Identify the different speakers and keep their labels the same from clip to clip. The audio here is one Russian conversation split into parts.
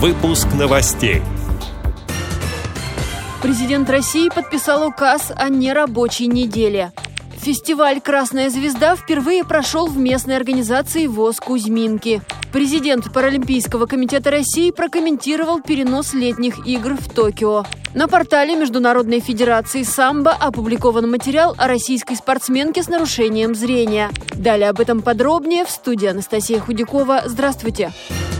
Speaker 1: Выпуск новостей.
Speaker 2: Президент России подписал указ о нерабочей неделе. Фестиваль «Красная звезда» впервые прошел в местной организации ВОЗ Кузьминки. Президент Паралимпийского комитета России прокомментировал перенос летних игр в Токио. На портале Международной Федерации самбо опубликован материал о российской спортсменке с нарушением зрения. Далее об этом подробнее в студии Анастасия Худякова. Здравствуйте! Здравствуйте!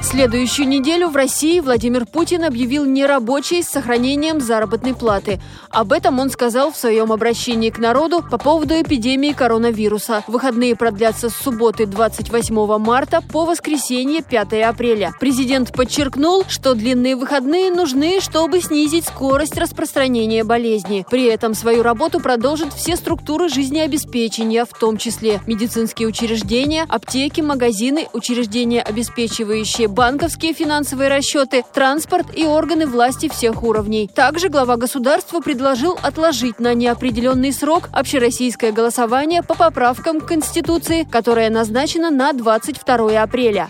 Speaker 2: Следующую неделю в России Владимир Путин объявил нерабочей с сохранением заработной платы. Об этом он сказал в своем обращении к народу по поводу эпидемии коронавируса. Выходные продлятся с субботы 28 марта по воскресенье 5 апреля. Президент подчеркнул, что длинные выходные нужны, чтобы снизить скорость распространения болезни. При этом свою работу продолжат все структуры жизнеобеспечения, в том числе медицинские учреждения, аптеки, магазины, учреждения, обеспечивающие банковские финансовые расчеты, транспорт и органы власти всех уровней. Также глава государства предложил отложить на неопределенный срок общероссийское голосование по поправкам к Конституции, которое назначено на 22 апреля.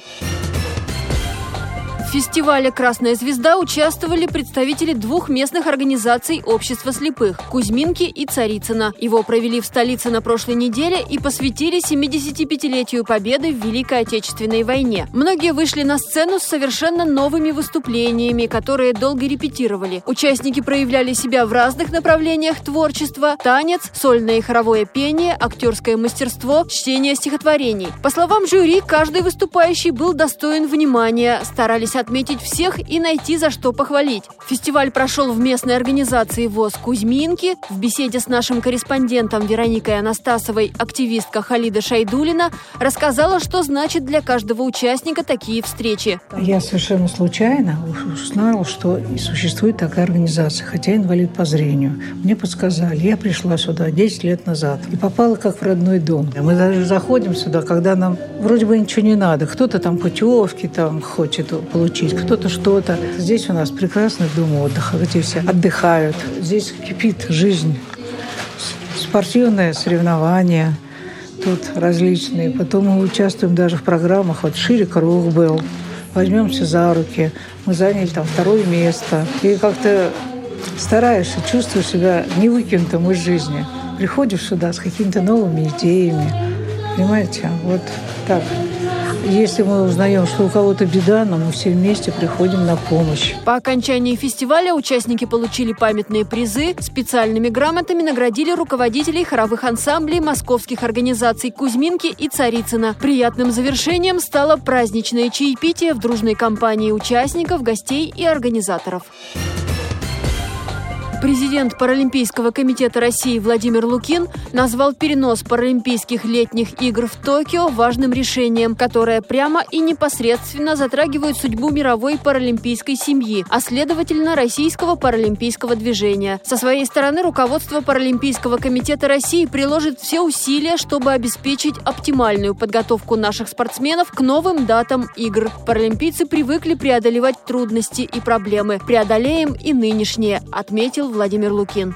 Speaker 2: Фестивале «Красная звезда» участвовали представители двух местных организаций общества слепых – Кузьминки и Царицына. Его провели в столице на прошлой неделе и посвятили 75-летию победы в Великой Отечественной войне. Многие вышли на сцену с совершенно новыми выступлениями, которые долго репетировали. Участники проявляли себя в разных направлениях творчества – танец, сольное и хоровое пение, актерское мастерство, чтение стихотворений. По словам жюри, каждый выступающий был достоин внимания, старались отметить всех и найти за что похвалить. Фестиваль прошел в местной организации ВОЗ Кузьминки. В беседе с нашим корреспондентом Вероникой Анастасовой активистка Халида Шайдулина рассказала, что значит для каждого участника такие встречи.
Speaker 3: Я совершенно случайно узнала, что существует такая организация, хотя инвалид по зрению. Мне подсказали. Я пришла сюда 10 лет назад и попала как в родной дом. Мы даже заходим сюда, когда нам вроде бы ничего не надо. Кто-то там путевки там хочет получить получить, кто-то что-то. Здесь у нас прекрасный дом отдыха, где все отдыхают. Здесь кипит жизнь, спортивное соревнование тут различные. Потом мы участвуем даже в программах, вот «Шире круг» был. Возьмемся за руки. Мы заняли там второе место. И как-то стараешься, чувствуешь себя не выкинутым из жизни. Приходишь сюда с какими-то новыми идеями. Понимаете? Вот так. Если мы узнаем, что у кого-то беда, но мы все вместе приходим на помощь.
Speaker 2: По окончании фестиваля участники получили памятные призы. Специальными грамотами наградили руководителей хоровых ансамблей московских организаций Кузьминки и Царицына. Приятным завершением стало праздничное чаепитие в дружной компании участников, гостей и организаторов. Президент Паралимпийского комитета России Владимир Лукин назвал перенос Паралимпийских летних игр в Токио важным решением, которое прямо и непосредственно затрагивает судьбу мировой паралимпийской семьи, а следовательно российского паралимпийского движения. Со своей стороны руководство Паралимпийского комитета России приложит все усилия, чтобы обеспечить оптимальную подготовку наших спортсменов к новым датам игр. Паралимпийцы привыкли преодолевать трудности и проблемы. Преодолеем и нынешние, отметил Владимир Лукин.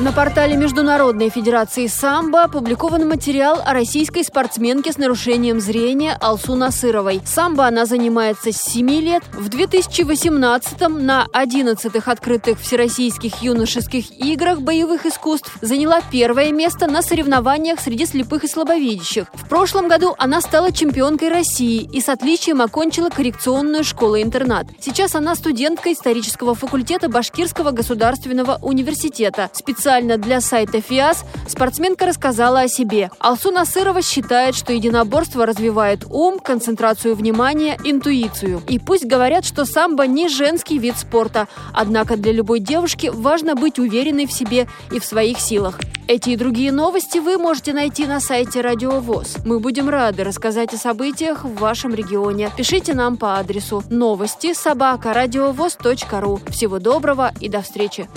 Speaker 2: На портале Международной Федерации самбо опубликован материал о российской спортсменке с нарушением зрения Алсу Насыровой. Самбо она занимается с 7 лет. В 2018-м на 11-х открытых всероссийских юношеских играх боевых искусств заняла первое место на соревнованиях среди слепых и слабовидящих. В прошлом году она стала чемпионкой России и с отличием окончила коррекционную школу-интернат. Сейчас она студентка исторического факультета Башкирского государственного университета. Специально Специально для сайта ФИАС спортсменка рассказала о себе. Алсу Насырова считает, что единоборство развивает ум, концентрацию внимания, интуицию. И пусть говорят, что самбо не женский вид спорта, однако для любой девушки важно быть уверенной в себе и в своих силах. Эти и другие новости вы можете найти на сайте Радио ВОЗ. Мы будем рады рассказать о событиях в вашем регионе. Пишите нам по адресу новости собака ру. Всего доброго и до встречи!